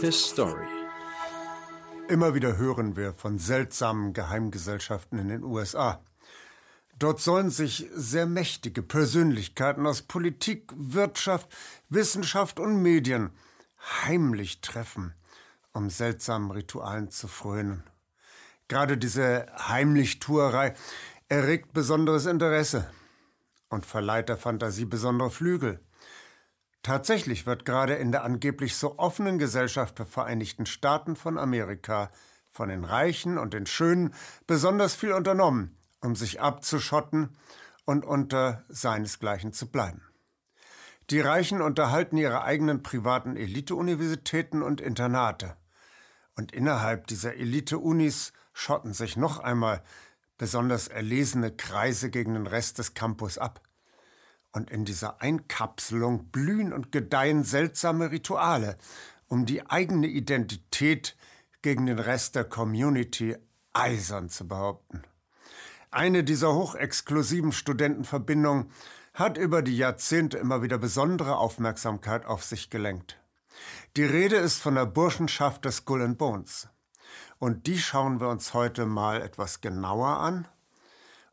His Story. Immer wieder hören wir von seltsamen Geheimgesellschaften in den USA. Dort sollen sich sehr mächtige Persönlichkeiten aus Politik, Wirtschaft, Wissenschaft und Medien heimlich treffen, um seltsamen Ritualen zu frönen. Gerade diese Heimlichtuerei erregt besonderes Interesse und verleiht der Fantasie besondere Flügel. Tatsächlich wird gerade in der angeblich so offenen Gesellschaft der Vereinigten Staaten von Amerika von den Reichen und den Schönen besonders viel unternommen, um sich abzuschotten und unter seinesgleichen zu bleiben. Die Reichen unterhalten ihre eigenen privaten Elite-Universitäten und Internate. Und innerhalb dieser Elite-Unis schotten sich noch einmal besonders erlesene Kreise gegen den Rest des Campus ab. Und in dieser Einkapselung blühen und gedeihen seltsame Rituale, um die eigene Identität gegen den Rest der Community eisern zu behaupten. Eine dieser hochexklusiven Studentenverbindungen hat über die Jahrzehnte immer wieder besondere Aufmerksamkeit auf sich gelenkt. Die Rede ist von der Burschenschaft des Skull and Bones. Und die schauen wir uns heute mal etwas genauer an,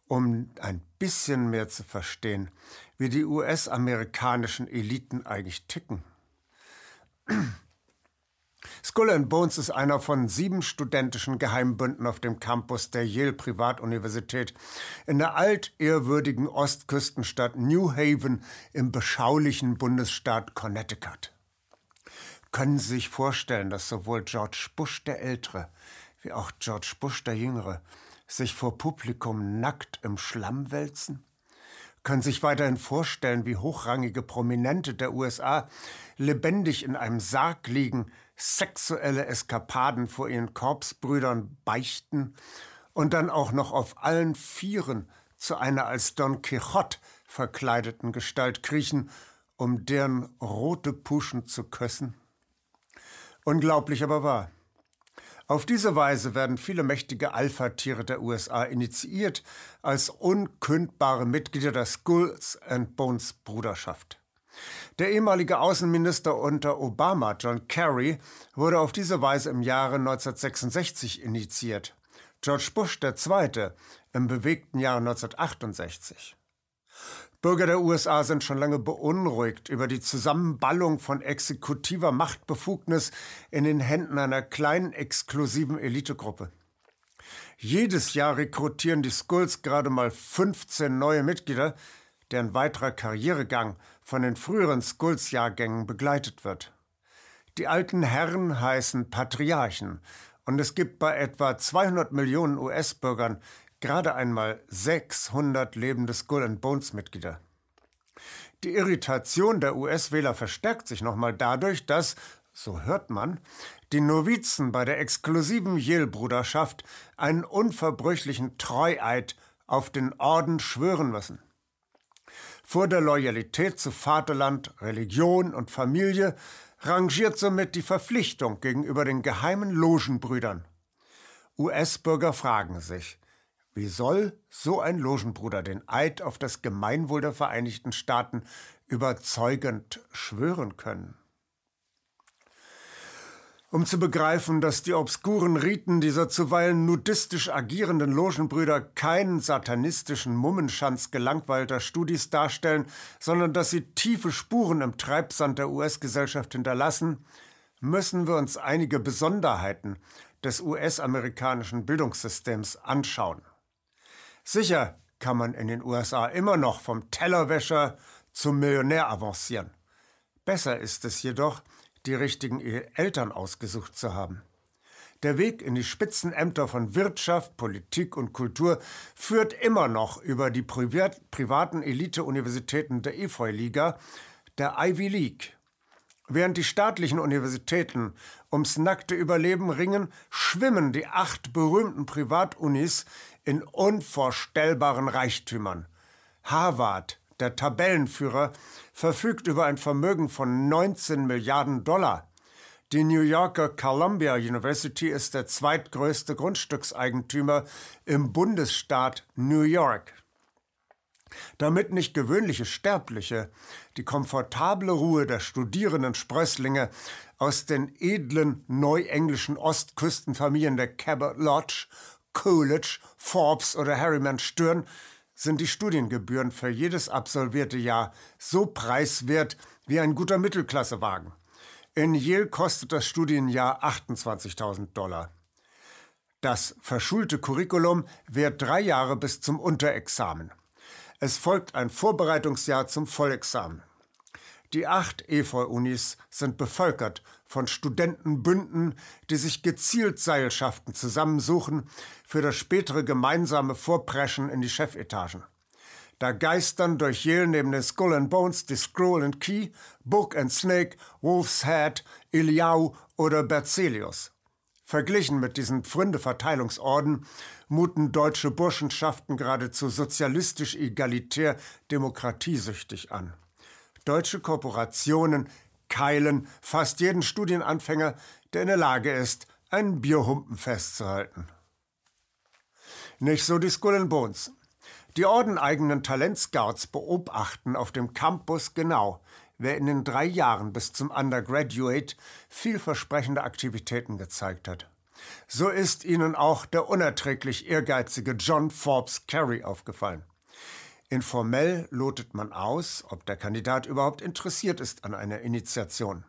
um ein bisschen mehr zu verstehen, wie die US-amerikanischen Eliten eigentlich ticken. Skull and Bones ist einer von sieben studentischen Geheimbünden auf dem Campus der Yale Privatuniversität in der altehrwürdigen Ostküstenstadt New Haven im beschaulichen Bundesstaat Connecticut. Können Sie sich vorstellen, dass sowohl George Bush der Ältere wie auch George Bush der Jüngere sich vor Publikum nackt im Schlamm wälzen? Können sich weiterhin vorstellen, wie hochrangige Prominente der USA lebendig in einem Sarg liegen, sexuelle Eskapaden vor ihren Korpsbrüdern beichten und dann auch noch auf allen Vieren zu einer als Don Quixote verkleideten Gestalt kriechen, um deren rote Puschen zu küssen? Unglaublich aber wahr. Auf diese Weise werden viele mächtige Alpha-Tiere der USA initiiert als unkündbare Mitglieder der Skulls and Bones Bruderschaft. Der ehemalige Außenminister unter Obama, John Kerry, wurde auf diese Weise im Jahre 1966 initiiert. George Bush II. im bewegten Jahre 1968. Bürger der USA sind schon lange beunruhigt über die Zusammenballung von exekutiver Machtbefugnis in den Händen einer kleinen exklusiven Elitegruppe. Jedes Jahr rekrutieren die Skulls gerade mal 15 neue Mitglieder, deren weiterer Karrieregang von den früheren Skulls-Jahrgängen begleitet wird. Die alten Herren heißen Patriarchen und es gibt bei etwa 200 Millionen US-Bürgern gerade einmal 600 lebende Skull and Bones Mitglieder. Die Irritation der US-Wähler verstärkt sich nochmal dadurch, dass, so hört man, die Novizen bei der exklusiven Yale-Bruderschaft einen unverbrüchlichen Treueid auf den Orden schwören müssen. Vor der Loyalität zu Vaterland, Religion und Familie rangiert somit die Verpflichtung gegenüber den geheimen Logenbrüdern. US-Bürger fragen sich, wie soll so ein Logenbruder den Eid auf das Gemeinwohl der Vereinigten Staaten überzeugend schwören können? Um zu begreifen, dass die obskuren Riten dieser zuweilen nudistisch agierenden Logenbrüder keinen satanistischen Mummenschanz gelangweilter Studis darstellen, sondern dass sie tiefe Spuren im Treibsand der US-Gesellschaft hinterlassen, müssen wir uns einige Besonderheiten des US-amerikanischen Bildungssystems anschauen. Sicher kann man in den USA immer noch vom Tellerwäscher zum Millionär avancieren. Besser ist es jedoch, die richtigen Eltern ausgesucht zu haben. Der Weg in die Spitzenämter von Wirtschaft, Politik und Kultur führt immer noch über die privat privaten Elite-Universitäten der Efeu-Liga, der Ivy League. Während die staatlichen Universitäten ums nackte Überleben ringen, schwimmen die acht berühmten Privatunis in unvorstellbaren Reichtümern. Harvard, der Tabellenführer, verfügt über ein Vermögen von 19 Milliarden Dollar. Die New Yorker Columbia University ist der zweitgrößte Grundstückseigentümer im Bundesstaat New York. damit nicht gewöhnliche Sterbliche die komfortable Ruhe der studierenden Sprösslinge aus den edlen neuenglischen Ostküstenfamilien der Cabot Lodge, Coolidge, Forbes oder Harriman stören, sind die Studiengebühren für jedes absolvierte Jahr so preiswert wie ein guter Mittelklassewagen. In Yale kostet das Studienjahr 28.000 Dollar. Das verschulte Curriculum währt drei Jahre bis zum Unterexamen. Es folgt ein Vorbereitungsjahr zum Vollexamen. Die acht Efeu-Unis sind bevölkert von Studentenbünden, die sich gezielt Seilschaften zusammensuchen für das spätere gemeinsame Vorpreschen in die Chefetagen. Da geistern durch Yale neben den Skull and Bones die Scroll and Key, Book and Snake, Wolf's Head, Iliau oder Berzelius. Verglichen mit diesen Pfründe-Verteilungsorden muten deutsche Burschenschaften geradezu sozialistisch-egalitär demokratiesüchtig an. Deutsche Korporationen keilen fast jeden Studienanfänger, der in der Lage ist, einen Bierhumpen festzuhalten. Nicht so die Skull and Bones. Die ordeneigenen Talentscouts beobachten auf dem Campus genau, wer in den drei Jahren bis zum Undergraduate vielversprechende Aktivitäten gezeigt hat. So ist ihnen auch der unerträglich ehrgeizige John Forbes Carey aufgefallen. Informell lotet man aus, ob der Kandidat überhaupt interessiert ist an einer Initiation.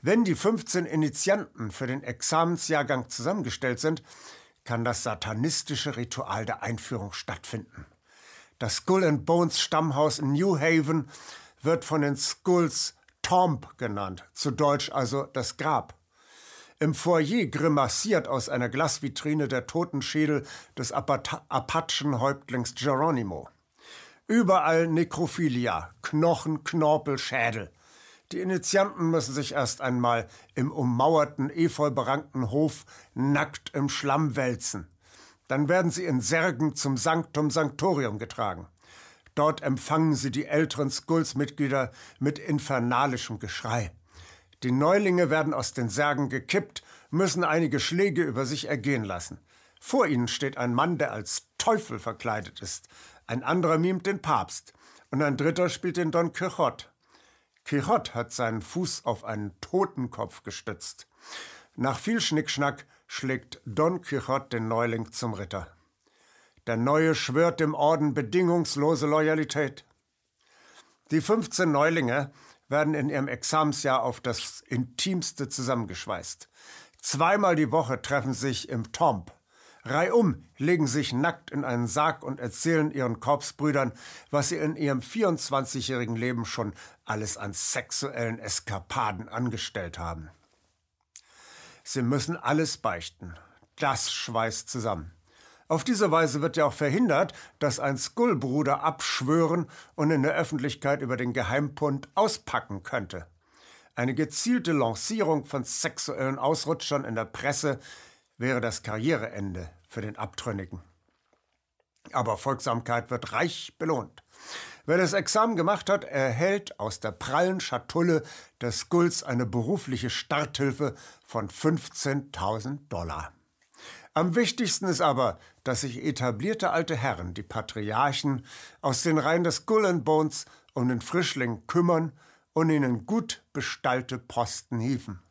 Wenn die 15 Initianten für den Examensjahrgang zusammengestellt sind, kann das satanistische Ritual der Einführung stattfinden. Das Skull and Bones Stammhaus in New Haven wird von den Skulls Tomb genannt, zu Deutsch also das Grab. Im Foyer grimassiert aus einer Glasvitrine der Totenschädel des Apachenhäuptlings Geronimo. Überall Nekrophilia, Knochen, Knorpel, Schädel. Die Initianten müssen sich erst einmal im ummauerten, efeuberankten Hof nackt im Schlamm wälzen. Dann werden sie in Särgen zum Sanctum Sanctorium getragen. Dort empfangen sie die älteren Skulls-Mitglieder mit infernalischem Geschrei. Die Neulinge werden aus den Särgen gekippt, müssen einige Schläge über sich ergehen lassen. Vor ihnen steht ein Mann, der als Teufel verkleidet ist. Ein anderer mimt den Papst. Und ein dritter spielt den Don Quixote. Quixote hat seinen Fuß auf einen Totenkopf gestützt. Nach viel Schnickschnack schlägt Don Quixote den Neuling zum Ritter. Der Neue schwört dem Orden bedingungslose Loyalität. Die 15 Neulinge werden in ihrem Examensjahr auf das Intimste zusammengeschweißt. Zweimal die Woche treffen sich im Tomb. Reihum legen sich nackt in einen Sarg und erzählen ihren Korpsbrüdern, was sie in ihrem 24-jährigen Leben schon alles an sexuellen Eskapaden angestellt haben. Sie müssen alles beichten. Das schweißt zusammen. Auf diese Weise wird ja auch verhindert, dass ein Skullbruder abschwören und in der Öffentlichkeit über den Geheimpund auspacken könnte. Eine gezielte Lancierung von sexuellen Ausrutschern in der Presse wäre das Karriereende für den Abtrünnigen. Aber Folgsamkeit wird reich belohnt. Wer das Examen gemacht hat, erhält aus der prallen Schatulle des Skulls eine berufliche Starthilfe von 15.000 Dollar. Am wichtigsten ist aber, dass sich etablierte alte Herren, die Patriarchen, aus den Reihen des Skull and Bones um den Frischling kümmern und ihnen gut bestallte Posten hieven.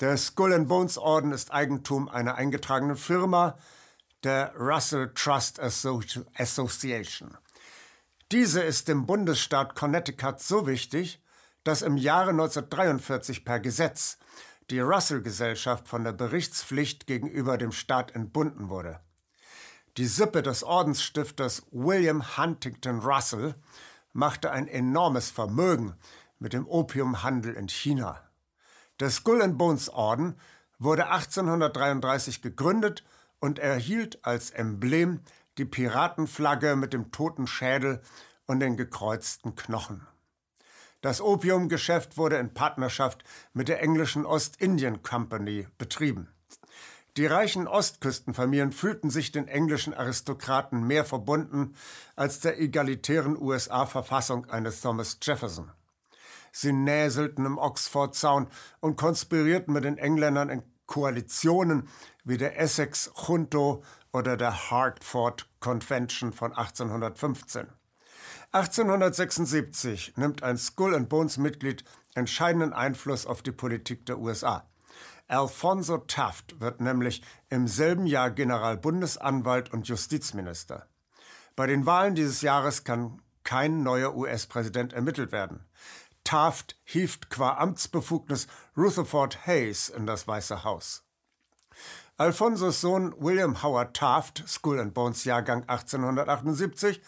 Der Skull and Bones Orden ist Eigentum einer eingetragenen Firma, der Russell Trust Association. Diese ist dem Bundesstaat Connecticut so wichtig, dass im Jahre 1943 per Gesetz die Russell-Gesellschaft von der Berichtspflicht gegenüber dem Staat entbunden wurde. Die Sippe des Ordensstifters William Huntington Russell machte ein enormes Vermögen mit dem Opiumhandel in China. Der Skull and Bones Orden wurde 1833 gegründet und erhielt als Emblem die Piratenflagge mit dem toten Schädel und den gekreuzten Knochen. Das Opiumgeschäft wurde in Partnerschaft mit der englischen Ostindien Company betrieben. Die reichen Ostküstenfamilien fühlten sich den englischen Aristokraten mehr verbunden als der egalitären USA-Verfassung eines Thomas Jefferson. Sie näselten im Oxford-Zaun und konspirierten mit den Engländern in Koalitionen wie der Essex Junto oder der Hartford Convention von 1815. 1876 nimmt ein Skull and Bones Mitglied entscheidenden Einfluss auf die Politik der USA. Alfonso Taft wird nämlich im selben Jahr Generalbundesanwalt und Justizminister. Bei den Wahlen dieses Jahres kann kein neuer US-Präsident ermittelt werden. Taft hieft qua Amtsbefugnis Rutherford Hayes in das Weiße Haus. Alfonsos Sohn William Howard Taft, Skull and Bones Jahrgang 1878,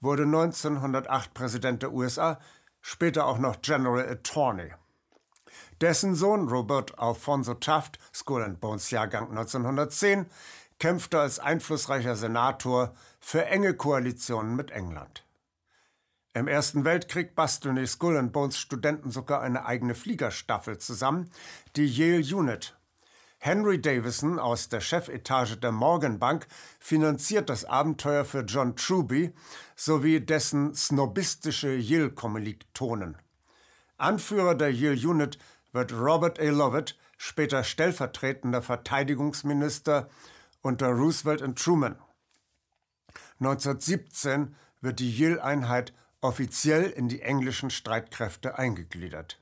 wurde 1908 Präsident der USA, später auch noch General Attorney. Dessen Sohn Robert Alfonso Taft, Skull and Bones Jahrgang 1910, kämpfte als einflussreicher Senator für enge Koalitionen mit England. Im Ersten Weltkrieg basteln die Skull and Bones Studenten sogar eine eigene Fliegerstaffel zusammen, die Yale Unit. Henry Davison aus der Chefetage der Morgan Bank finanziert das Abenteuer für John Truby sowie dessen snobistische Yale-Kommilitonen. Anführer der Yale Unit wird Robert A. Lovett, später stellvertretender Verteidigungsminister unter Roosevelt und Truman. 1917 wird die Yale-Einheit offiziell in die englischen Streitkräfte eingegliedert.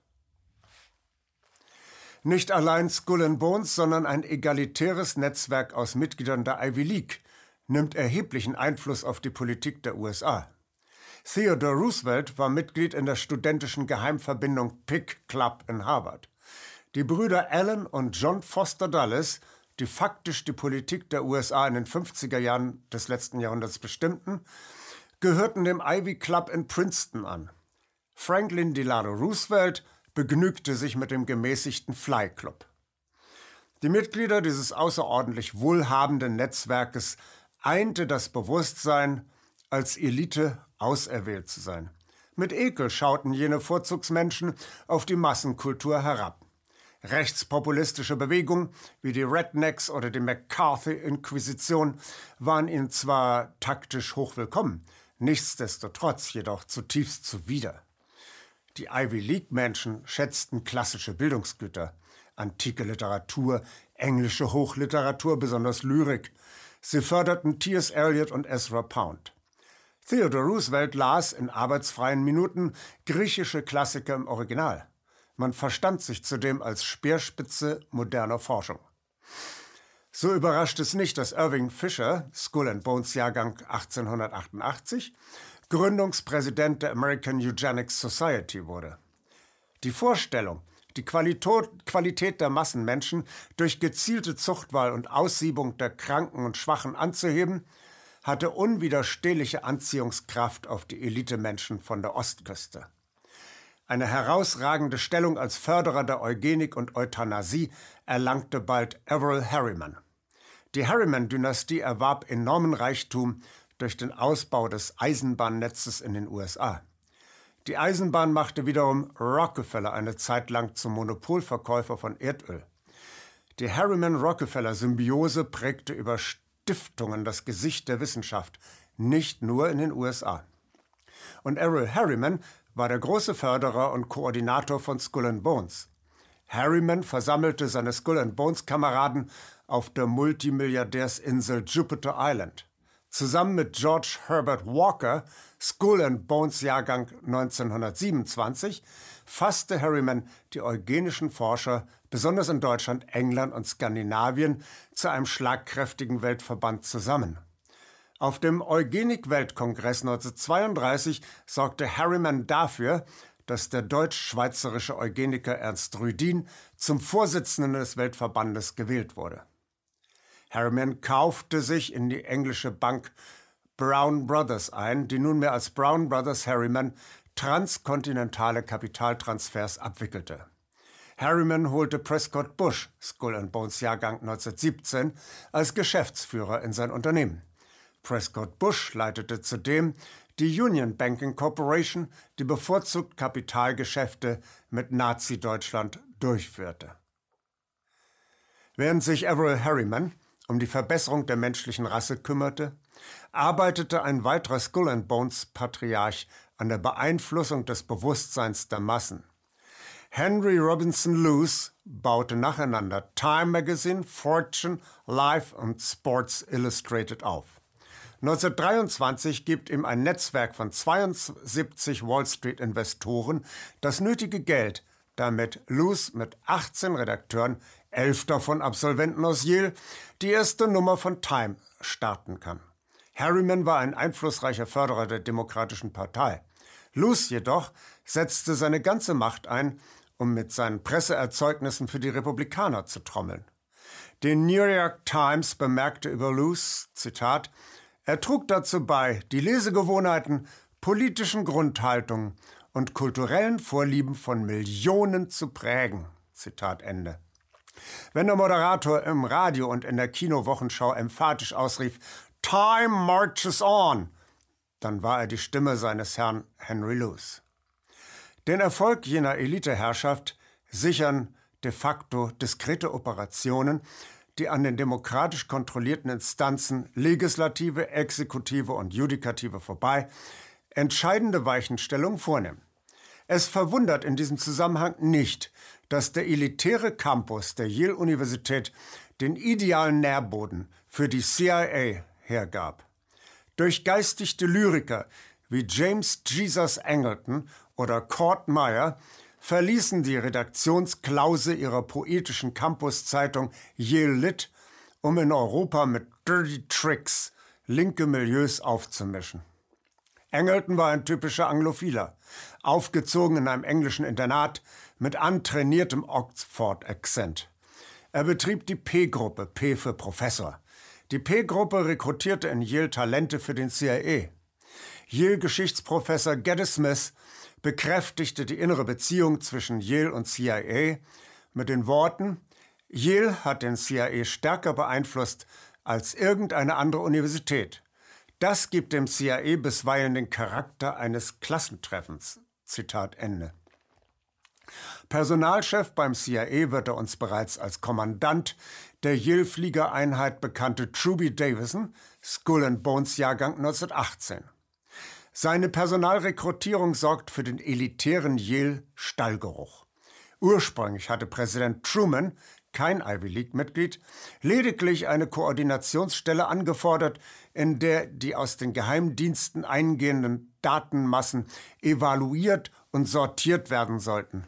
Nicht allein Skull and Bones, sondern ein egalitäres Netzwerk aus Mitgliedern der Ivy League nimmt erheblichen Einfluss auf die Politik der USA. Theodore Roosevelt war Mitglied in der studentischen Geheimverbindung Pick Club in Harvard. Die Brüder Allen und John Foster Dulles, die faktisch die Politik der USA in den 50er Jahren des letzten Jahrhunderts bestimmten, gehörten dem Ivy Club in Princeton an. Franklin Delano Roosevelt begnügte sich mit dem gemäßigten Fly Club. Die Mitglieder dieses außerordentlich wohlhabenden Netzwerkes einte das Bewusstsein, als Elite auserwählt zu sein. Mit Ekel schauten jene Vorzugsmenschen auf die Massenkultur herab. Rechtspopulistische Bewegungen wie die Rednecks oder die McCarthy-Inquisition waren ihnen zwar taktisch hochwillkommen, nichtsdestotrotz jedoch zutiefst zuwider. Die Ivy League-Menschen schätzten klassische Bildungsgüter, antike Literatur, englische Hochliteratur, besonders Lyrik. Sie förderten T.S. Eliot und Ezra Pound. Theodore Roosevelt las in arbeitsfreien Minuten griechische Klassiker im Original. Man verstand sich zudem als Speerspitze moderner Forschung. So überrascht es nicht, dass Irving Fisher, Skull and Bones Jahrgang 1888, Gründungspräsident der American Eugenics Society wurde. Die Vorstellung, die Qualität der Massenmenschen durch gezielte Zuchtwahl und Aussiebung der Kranken und Schwachen anzuheben, hatte unwiderstehliche Anziehungskraft auf die Elitemenschen von der Ostküste. Eine herausragende Stellung als Förderer der Eugenik und Euthanasie erlangte bald Averell Harriman. Die Harriman-Dynastie erwarb enormen Reichtum durch den Ausbau des Eisenbahnnetzes in den USA. Die Eisenbahn machte wiederum Rockefeller eine Zeit lang zum Monopolverkäufer von Erdöl. Die Harriman-Rockefeller-Symbiose prägte über Stiftungen das Gesicht der Wissenschaft, nicht nur in den USA. Und Errol Harriman war der große Förderer und Koordinator von Skull and Bones. Harriman versammelte seine Skull and Bones Kameraden auf der Multimilliardärsinsel Jupiter Island. Zusammen mit George Herbert Walker, Skull and Bones Jahrgang 1927, fasste Harriman die eugenischen Forscher, besonders in Deutschland, England und Skandinavien, zu einem schlagkräftigen Weltverband zusammen. Auf dem Eugenik-Weltkongress 1932 sorgte Harriman dafür, dass der deutsch-schweizerische Eugeniker Ernst Rüdin zum Vorsitzenden des Weltverbandes gewählt wurde. Harriman kaufte sich in die englische Bank Brown Brothers ein, die nunmehr als Brown Brothers Harriman transkontinentale Kapitaltransfers abwickelte. Harriman holte Prescott Bush, Skull and Bones Jahrgang 1917, als Geschäftsführer in sein Unternehmen. Prescott Bush leitete zudem die Union Banking Corporation, die bevorzugt Kapitalgeschäfte mit Nazi-Deutschland durchführte. Während sich Averell Harriman um die Verbesserung der menschlichen Rasse kümmerte, arbeitete ein weiterer Skull and Bones Patriarch an der Beeinflussung des Bewusstseins der Massen. Henry Robinson Luce baute nacheinander Time Magazine, Fortune, Life und Sports Illustrated auf. 1923 gibt ihm ein Netzwerk von 72 Wall Street Investoren das nötige Geld, damit Luce mit 18 Redakteuren, elf davon Absolventen aus Yale, die erste Nummer von Time starten kann. Harriman war ein einflussreicher Förderer der Demokratischen Partei. Luce jedoch setzte seine ganze Macht ein, um mit seinen Presseerzeugnissen für die Republikaner zu trommeln. Die New York Times bemerkte über Luce, Zitat, er trug dazu bei, die Lesegewohnheiten, politischen Grundhaltungen und kulturellen Vorlieben von Millionen zu prägen. Zitat Ende. Wenn der Moderator im Radio und in der Kinowochenschau emphatisch ausrief, Time marches on, dann war er die Stimme seines Herrn Henry Luce. Den Erfolg jener Eliteherrschaft sichern de facto diskrete Operationen, die an den demokratisch kontrollierten Instanzen Legislative, Exekutive und Judikative vorbei entscheidende Weichenstellungen vornehmen. Es verwundert in diesem Zusammenhang nicht, dass der elitäre Campus der Yale-Universität den idealen Nährboden für die CIA hergab. Durchgeistigte Lyriker wie James Jesus Angleton oder Cord Meyer verließen die Redaktionsklause ihrer poetischen Campuszeitung Yale Lit, um in Europa mit Dirty Tricks linke Milieus aufzumischen. Angleton war ein typischer Anglophiler, aufgezogen in einem englischen Internat mit antrainiertem Oxford-Akzent. Er betrieb die P-Gruppe, P für Professor. Die P-Gruppe rekrutierte in Yale Talente für den CIA. Yale-Geschichtsprofessor Geddes Smith bekräftigte die innere Beziehung zwischen Yale und CIA mit den Worten, Yale hat den CIA stärker beeinflusst als irgendeine andere Universität. Das gibt dem CIA bisweilen den Charakter eines Klassentreffens. Zitat Ende. Personalchef beim CIA wird er uns bereits als Kommandant der Yale-Fliegereinheit bekannte Truby Davison, Skull and Bones Jahrgang 1918. Seine Personalrekrutierung sorgt für den elitären Yale-Stallgeruch. Ursprünglich hatte Präsident Truman, kein Ivy League-Mitglied, lediglich eine Koordinationsstelle angefordert, in der die aus den Geheimdiensten eingehenden Datenmassen evaluiert und sortiert werden sollten.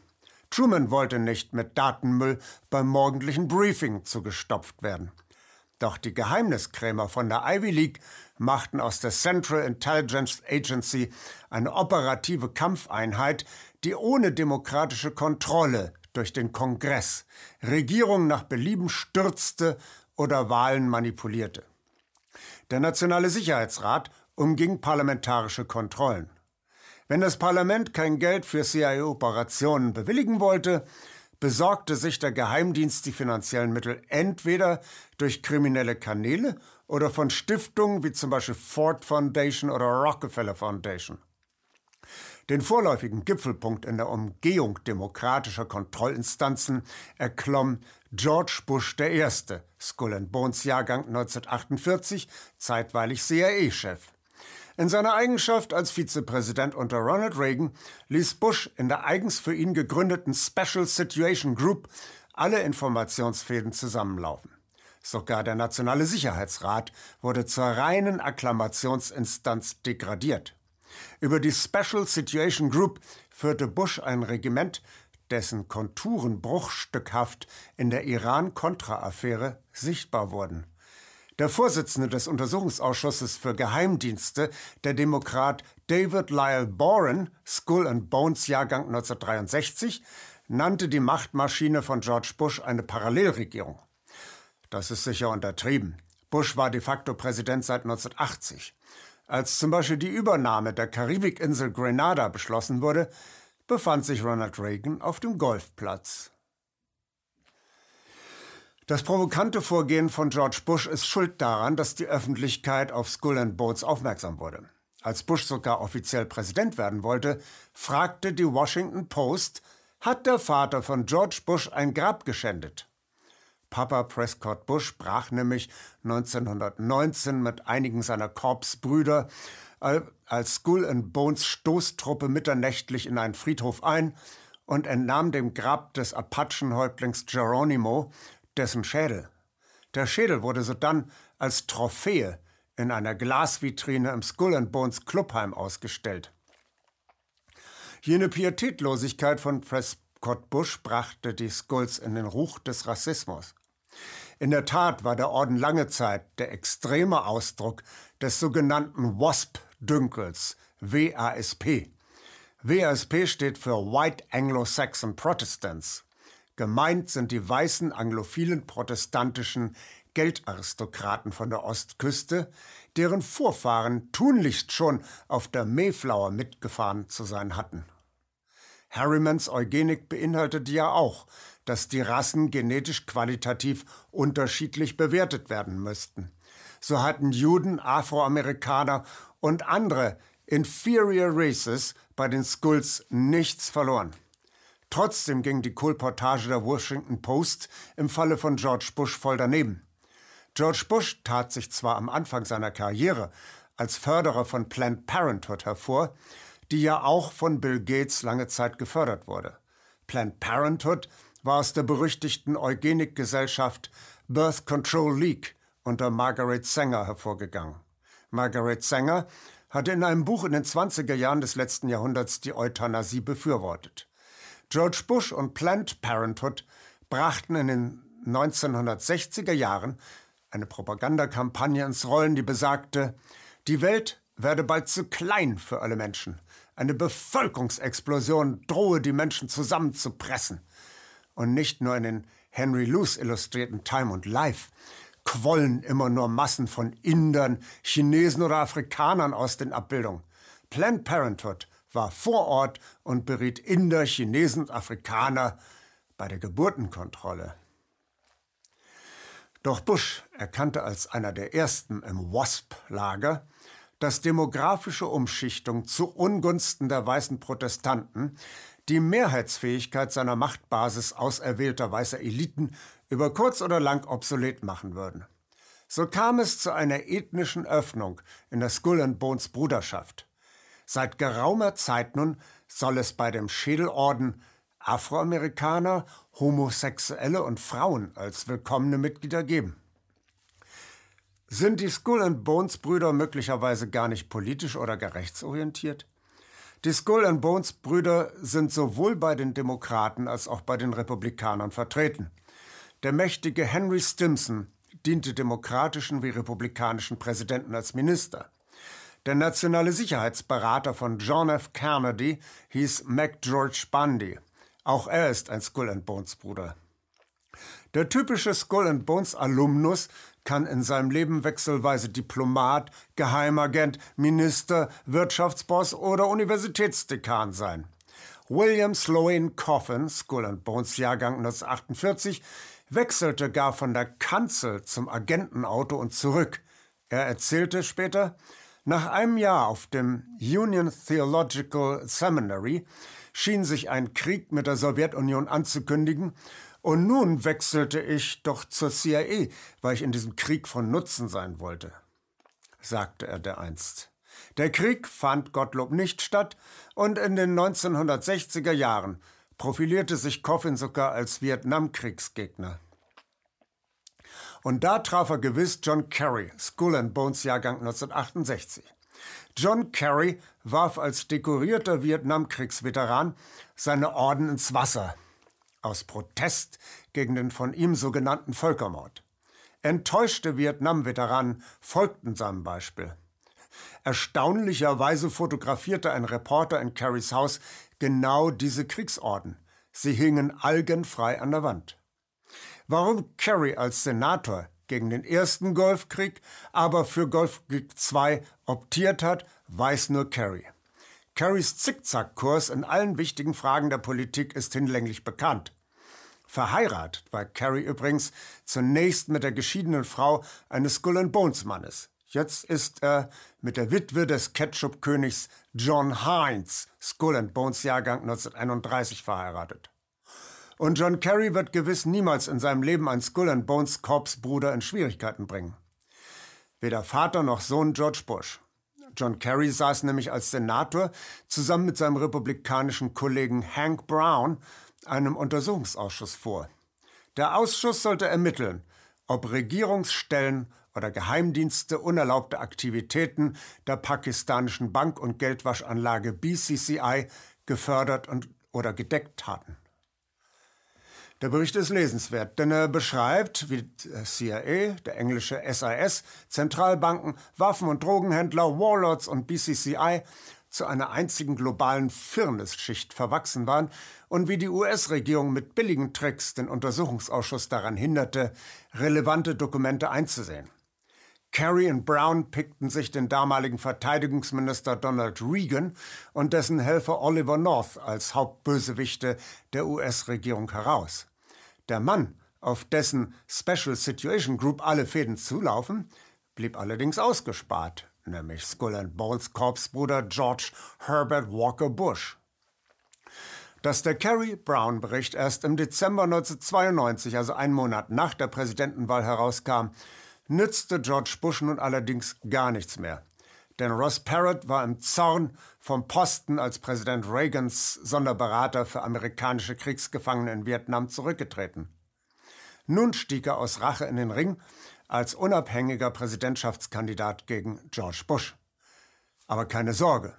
Truman wollte nicht mit Datenmüll beim morgendlichen Briefing zugestopft werden. Doch die Geheimniskrämer von der Ivy League machten aus der Central Intelligence Agency eine operative Kampfeinheit, die ohne demokratische Kontrolle durch den Kongress Regierungen nach Belieben stürzte oder Wahlen manipulierte. Der Nationale Sicherheitsrat umging parlamentarische Kontrollen. Wenn das Parlament kein Geld für CIA-Operationen bewilligen wollte, besorgte sich der Geheimdienst die finanziellen Mittel entweder durch kriminelle Kanäle oder von Stiftungen wie zum Beispiel Ford Foundation oder Rockefeller Foundation. Den vorläufigen Gipfelpunkt in der Umgehung demokratischer Kontrollinstanzen erklomm George Bush I., Skull and Bones Jahrgang 1948, zeitweilig CIA-Chef. In seiner Eigenschaft als Vizepräsident unter Ronald Reagan ließ Bush in der eigens für ihn gegründeten Special Situation Group alle Informationsfäden zusammenlaufen. Sogar der Nationale Sicherheitsrat wurde zur reinen Akklamationsinstanz degradiert. Über die Special Situation Group führte Bush ein Regiment, dessen Konturen bruchstückhaft in der Iran-Contra-Affäre sichtbar wurden. Der Vorsitzende des Untersuchungsausschusses für Geheimdienste, der Demokrat David Lyle Boren, Skull and Bones Jahrgang 1963, nannte die Machtmaschine von George Bush eine Parallelregierung. Das ist sicher untertrieben. Bush war de facto Präsident seit 1980. Als zum Beispiel die Übernahme der Karibikinsel Grenada beschlossen wurde, befand sich Ronald Reagan auf dem Golfplatz. Das provokante Vorgehen von George Bush ist schuld daran, dass die Öffentlichkeit auf Skull and Bones aufmerksam wurde. Als Bush sogar offiziell Präsident werden wollte, fragte die Washington Post, hat der Vater von George Bush ein Grab geschändet? Papa Prescott Bush brach nämlich 1919 mit einigen seiner Korpsbrüder als Skull and Bones Stoßtruppe mitternächtlich in einen Friedhof ein und entnahm dem Grab des Apachenhäuptlings Geronimo dessen Schädel. Der Schädel wurde sodann als Trophäe in einer Glasvitrine im Skull and Bones Clubheim ausgestellt. Jene Pietätlosigkeit von Prescott Bush brachte die Skulls in den Ruch des Rassismus. In der Tat war der Orden lange Zeit der extreme Ausdruck des sogenannten WASP-Dünkels, WASP. WASP steht für White Anglo-Saxon Protestants. Gemeint sind die weißen anglophilen protestantischen Geldaristokraten von der Ostküste, deren Vorfahren tunlichst schon auf der Mayflower mitgefahren zu sein hatten. Harrimans Eugenik beinhaltete ja auch, dass die Rassen genetisch qualitativ unterschiedlich bewertet werden müssten. So hatten Juden, Afroamerikaner und andere inferior races bei den Skulls nichts verloren. Trotzdem ging die Kolportage der Washington Post im Falle von George Bush voll daneben. George Bush tat sich zwar am Anfang seiner Karriere als Förderer von Planned Parenthood hervor, die ja auch von Bill Gates lange Zeit gefördert wurde. Planned Parenthood war aus der berüchtigten Eugenikgesellschaft Birth Control League unter Margaret Sanger hervorgegangen. Margaret Sanger hatte in einem Buch in den 20er Jahren des letzten Jahrhunderts die Euthanasie befürwortet. George Bush und Planned Parenthood brachten in den 1960er Jahren eine Propagandakampagne ins Rollen, die besagte, die Welt werde bald zu klein für alle Menschen. Eine Bevölkerungsexplosion drohe die Menschen zusammenzupressen. Und nicht nur in den Henry Luce illustrierten Time und Life quollen immer nur Massen von Indern, Chinesen oder Afrikanern aus den Abbildungen. Planned Parenthood war vor Ort und beriet Inder, Chinesen und Afrikaner bei der Geburtenkontrolle. Doch Bush erkannte als einer der ersten im WASP-Lager, dass demografische Umschichtung zu Ungunsten der weißen Protestanten die Mehrheitsfähigkeit seiner Machtbasis auserwählter weißer Eliten über kurz oder lang obsolet machen würden. So kam es zu einer ethnischen Öffnung in der Skull and Bones Bruderschaft. Seit geraumer Zeit nun soll es bei dem Schädelorden Afroamerikaner, Homosexuelle und Frauen als willkommene Mitglieder geben. Sind die Skull and Bones Brüder möglicherweise gar nicht politisch oder gerechtsorientiert? Die Skull and Bones Brüder sind sowohl bei den Demokraten als auch bei den Republikanern vertreten. Der mächtige Henry Stimson diente demokratischen wie republikanischen Präsidenten als Minister. Der nationale Sicherheitsberater von John F. Kennedy hieß Mac George Bundy. Auch er ist ein Skull and Bones Bruder. Der typische Skull and Bones Alumnus kann in seinem Leben wechselweise Diplomat, Geheimagent, Minister, Wirtschaftsboss oder Universitätsdekan sein. William Sloane Coffin, Skull and Bones Jahrgang 1948, wechselte gar von der Kanzel zum Agentenauto und zurück. Er erzählte später, nach einem Jahr auf dem Union Theological Seminary schien sich ein Krieg mit der Sowjetunion anzukündigen und nun wechselte ich doch zur CIA, weil ich in diesem Krieg von Nutzen sein wollte, sagte er dereinst. Der Krieg fand Gottlob nicht statt und in den 1960er Jahren profilierte sich Coffin sogar als Vietnamkriegsgegner. Und da traf er gewiss John Kerry, Skull and Bones Jahrgang 1968. John Kerry warf als dekorierter Vietnamkriegsveteran seine Orden ins Wasser aus Protest gegen den von ihm sogenannten Völkermord. Enttäuschte Vietnam-Veteranen folgten seinem Beispiel. Erstaunlicherweise fotografierte ein Reporter in Carys Haus genau diese Kriegsorden. Sie hingen algenfrei an der Wand. Warum Kerry als Senator gegen den ersten Golfkrieg, aber für Golfkrieg II optiert hat, weiß nur Kerry. Kerrys Zickzackkurs in allen wichtigen Fragen der Politik ist hinlänglich bekannt. Verheiratet war Kerry übrigens zunächst mit der geschiedenen Frau eines Skull and Bones Mannes. Jetzt ist er mit der Witwe des Ketchup-Königs John Heinz, Skull and Bones Jahrgang 1931, verheiratet. Und John Kerry wird gewiss niemals in seinem Leben ein Skull and Bones Korpsbruder in Schwierigkeiten bringen. Weder Vater noch Sohn George Bush. John Kerry saß nämlich als Senator zusammen mit seinem republikanischen Kollegen Hank Brown einem Untersuchungsausschuss vor. Der Ausschuss sollte ermitteln, ob Regierungsstellen oder Geheimdienste unerlaubte Aktivitäten der pakistanischen Bank- und Geldwaschanlage BCCI gefördert und oder gedeckt hatten. Der Bericht ist lesenswert, denn er beschreibt, wie CIA, der englische SIS, Zentralbanken, Waffen- und Drogenhändler, Warlords und BCCI zu einer einzigen globalen Firnisschicht verwachsen waren und wie die US-Regierung mit billigen Tricks den Untersuchungsausschuss daran hinderte, relevante Dokumente einzusehen. Kerry und Brown pickten sich den damaligen Verteidigungsminister Donald Reagan und dessen Helfer Oliver North als Hauptbösewichte der US-Regierung heraus. Der Mann, auf dessen Special Situation Group alle Fäden zulaufen, blieb allerdings ausgespart, nämlich Skull and Bones Korpsbruder George Herbert Walker Bush. Dass der Kerry-Brown-Bericht erst im Dezember 1992, also einen Monat nach der Präsidentenwahl, herauskam, nützte George Bush nun allerdings gar nichts mehr. Denn Ross Parrott war im Zorn vom Posten als Präsident Reagans Sonderberater für amerikanische Kriegsgefangene in Vietnam zurückgetreten. Nun stieg er aus Rache in den Ring als unabhängiger Präsidentschaftskandidat gegen George Bush. Aber keine Sorge,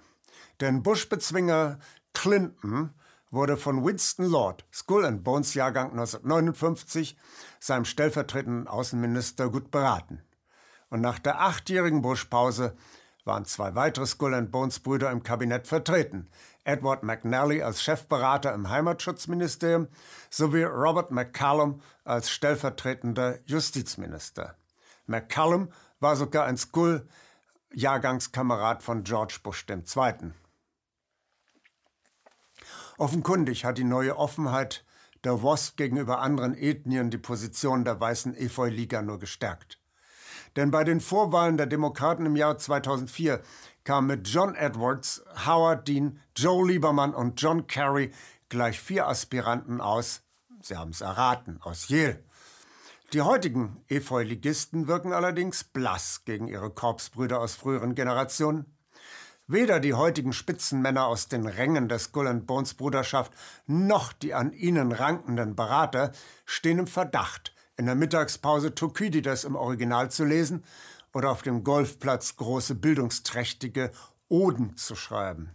denn Bush-Bezwinger Clinton wurde von Winston Lord, Skull and Bones Jahrgang 1959, seinem stellvertretenden Außenminister gut beraten. Und nach der achtjährigen Bush-Pause waren zwei weitere Skull and Bones Brüder im Kabinett vertreten. Edward McNally als Chefberater im Heimatschutzministerium sowie Robert McCallum als stellvertretender Justizminister. McCallum war sogar ein Skull-Jahrgangskamerad von George Bush II. Offenkundig hat die neue Offenheit der WASP gegenüber anderen Ethnien die Position der weißen Efeu-Liga nur gestärkt. Denn bei den Vorwahlen der Demokraten im Jahr 2004 kamen mit John Edwards, Howard Dean, Joe Lieberman und John Kerry gleich vier Aspiranten aus, Sie haben es erraten, aus Yale. Die heutigen Efeu-Ligisten wirken allerdings blass gegen ihre Korpsbrüder aus früheren Generationen. Weder die heutigen Spitzenmänner aus den Rängen der Skull Bones Bruderschaft noch die an ihnen rankenden Berater stehen im Verdacht, in der Mittagspause Thukydides im Original zu lesen oder auf dem Golfplatz große bildungsträchtige Oden zu schreiben.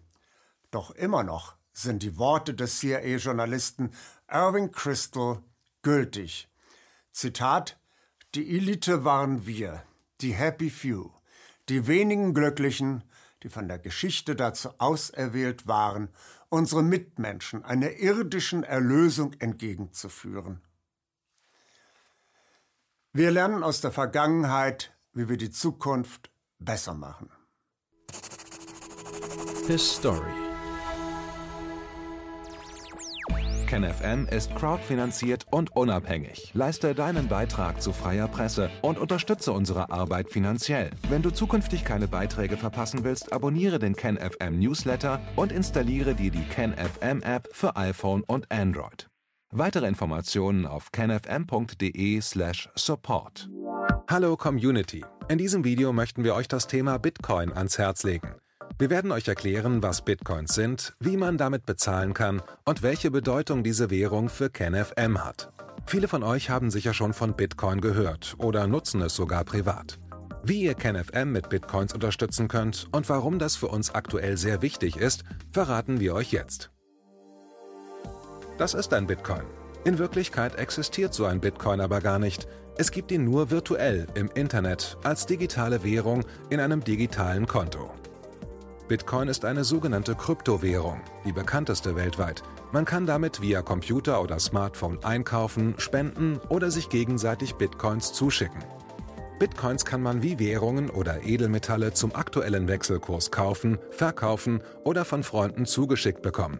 Doch immer noch sind die Worte des CIA-Journalisten Irving Crystal gültig. Zitat Die Elite waren wir, die Happy Few, die wenigen Glücklichen, die von der Geschichte dazu auserwählt waren, unsere Mitmenschen einer irdischen Erlösung entgegenzuführen. Wir lernen aus der Vergangenheit, wie wir die Zukunft besser machen. His Story KenFM ist crowdfinanziert und unabhängig. Leiste deinen Beitrag zu freier Presse und unterstütze unsere Arbeit finanziell. Wenn du zukünftig keine Beiträge verpassen willst, abonniere den KenFM Newsletter und installiere dir die KenFM App für iPhone und Android. Weitere Informationen auf kenfm.de/support. Hallo Community. In diesem Video möchten wir euch das Thema Bitcoin ans Herz legen. Wir werden euch erklären, was Bitcoins sind, wie man damit bezahlen kann und welche Bedeutung diese Währung für KenFM hat. Viele von euch haben sicher schon von Bitcoin gehört oder nutzen es sogar privat. Wie ihr KenFM mit Bitcoins unterstützen könnt und warum das für uns aktuell sehr wichtig ist, verraten wir euch jetzt. Das ist ein Bitcoin. In Wirklichkeit existiert so ein Bitcoin aber gar nicht. Es gibt ihn nur virtuell im Internet als digitale Währung in einem digitalen Konto. Bitcoin ist eine sogenannte Kryptowährung, die bekannteste weltweit. Man kann damit via Computer oder Smartphone einkaufen, spenden oder sich gegenseitig Bitcoins zuschicken. Bitcoins kann man wie Währungen oder Edelmetalle zum aktuellen Wechselkurs kaufen, verkaufen oder von Freunden zugeschickt bekommen.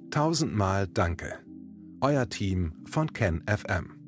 tausendmal Danke. Euer Team von KenFM.